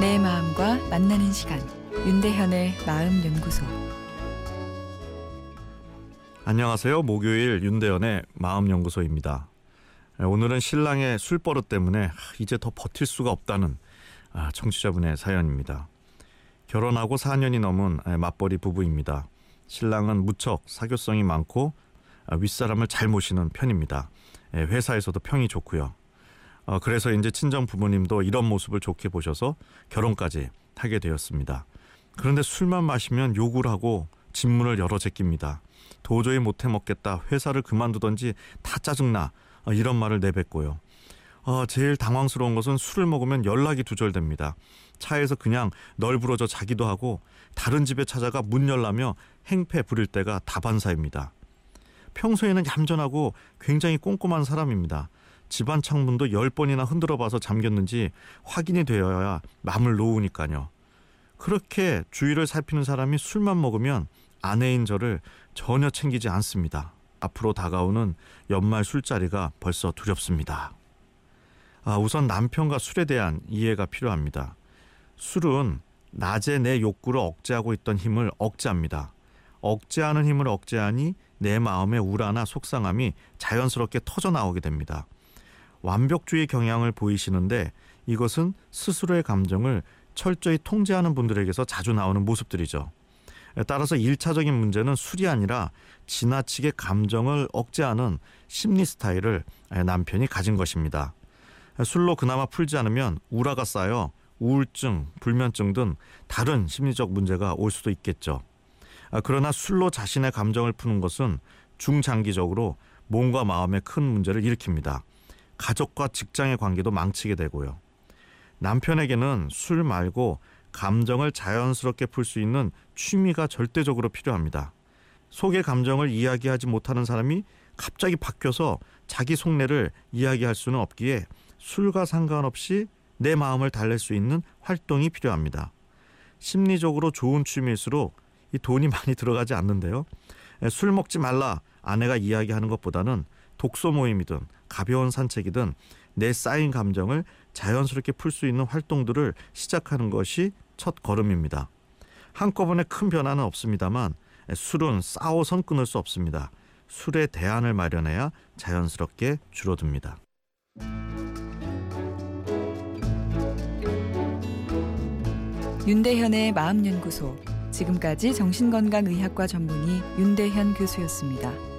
마음과 만나는 시간 윤대현의 마음 연구소 안녕하세요. 목요일 윤대현의 마음 연구소입니다. 오늘은 신랑의 술버릇 때문에 이제 더 버틸 수가 없다는 아, 청취자분의 사연입니다. 결혼하고 4년이 넘은 맞벌이 부부입니다. 신랑은 무척 사교성이 많고 아, 윗사람을 잘 모시는 편입니다. 회사에서도 평이 좋고요. 어, 그래서 이제 친정 부모님도 이런 모습을 좋게 보셔서 결혼까지 하게 되었습니다. 그런데 술만 마시면 욕을 하고 집문을 열어 제낍니다. 도저히 못해 먹겠다. 회사를 그만두던지 다 짜증나. 어, 이런 말을 내뱉고요. 어, 제일 당황스러운 것은 술을 먹으면 연락이 두절됩니다. 차에서 그냥 널브러져 자기도 하고 다른 집에 찾아가 문 열라며 행패 부릴 때가 다반사입니다. 평소에는 얌전하고 굉장히 꼼꼼한 사람입니다. 집안 창문도 열 번이나 흔들어 봐서 잠겼는지 확인이 되어야 마음을 놓으니까요. 그렇게 주위를 살피는 사람이 술만 먹으면 아내인 저를 전혀 챙기지 않습니다. 앞으로 다가오는 연말 술자리가 벌써 두렵습니다. 아, 우선 남편과 술에 대한 이해가 필요합니다. 술은 낮에 내 욕구를 억제하고 있던 힘을 억제합니다. 억제하는 힘을 억제하니 내 마음의 우라나 속상함이 자연스럽게 터져 나오게 됩니다. 완벽주의 경향을 보이시는데 이것은 스스로의 감정을 철저히 통제하는 분들에게서 자주 나오는 모습들이죠. 따라서 1차적인 문제는 술이 아니라 지나치게 감정을 억제하는 심리 스타일을 남편이 가진 것입니다. 술로 그나마 풀지 않으면 우라가 쌓여 우울증, 불면증 등 다른 심리적 문제가 올 수도 있겠죠. 그러나 술로 자신의 감정을 푸는 것은 중장기적으로 몸과 마음에 큰 문제를 일으킵니다. 가족과 직장의 관계도 망치게 되고요. 남편에게는 술 말고 감정을 자연스럽게 풀 수 있는 취미가 절대적으로 필요합니다. 속의 감정을 이야기하지 못하는 사람이 갑자기 바뀌어서 자기 속내를 이야기할 수는 없기에 술과 상관없이 내 마음을 달랠 수 있는 활동이 필요합니다. 심리적으로 좋은 취미일수록 이 돈이 많이 들어가지 않는데요. 술 먹지 말라 아내가 이야기하는 것보다는 독서 모임이든 가벼운 산책이든 내 쌓인 감정을 자연스럽게 풀 수 있는 활동들을 시작하는 것이 첫 걸음입니다. 한꺼번에 큰 변화는 없습니다만 술은 싸워선 끊을 수 없습니다. 술의 대안을 마련해야 자연스럽게 줄어듭니다. 윤대현의 마음연구소 지금까지 정신건강의학과 전문의 윤대현 교수였습니다.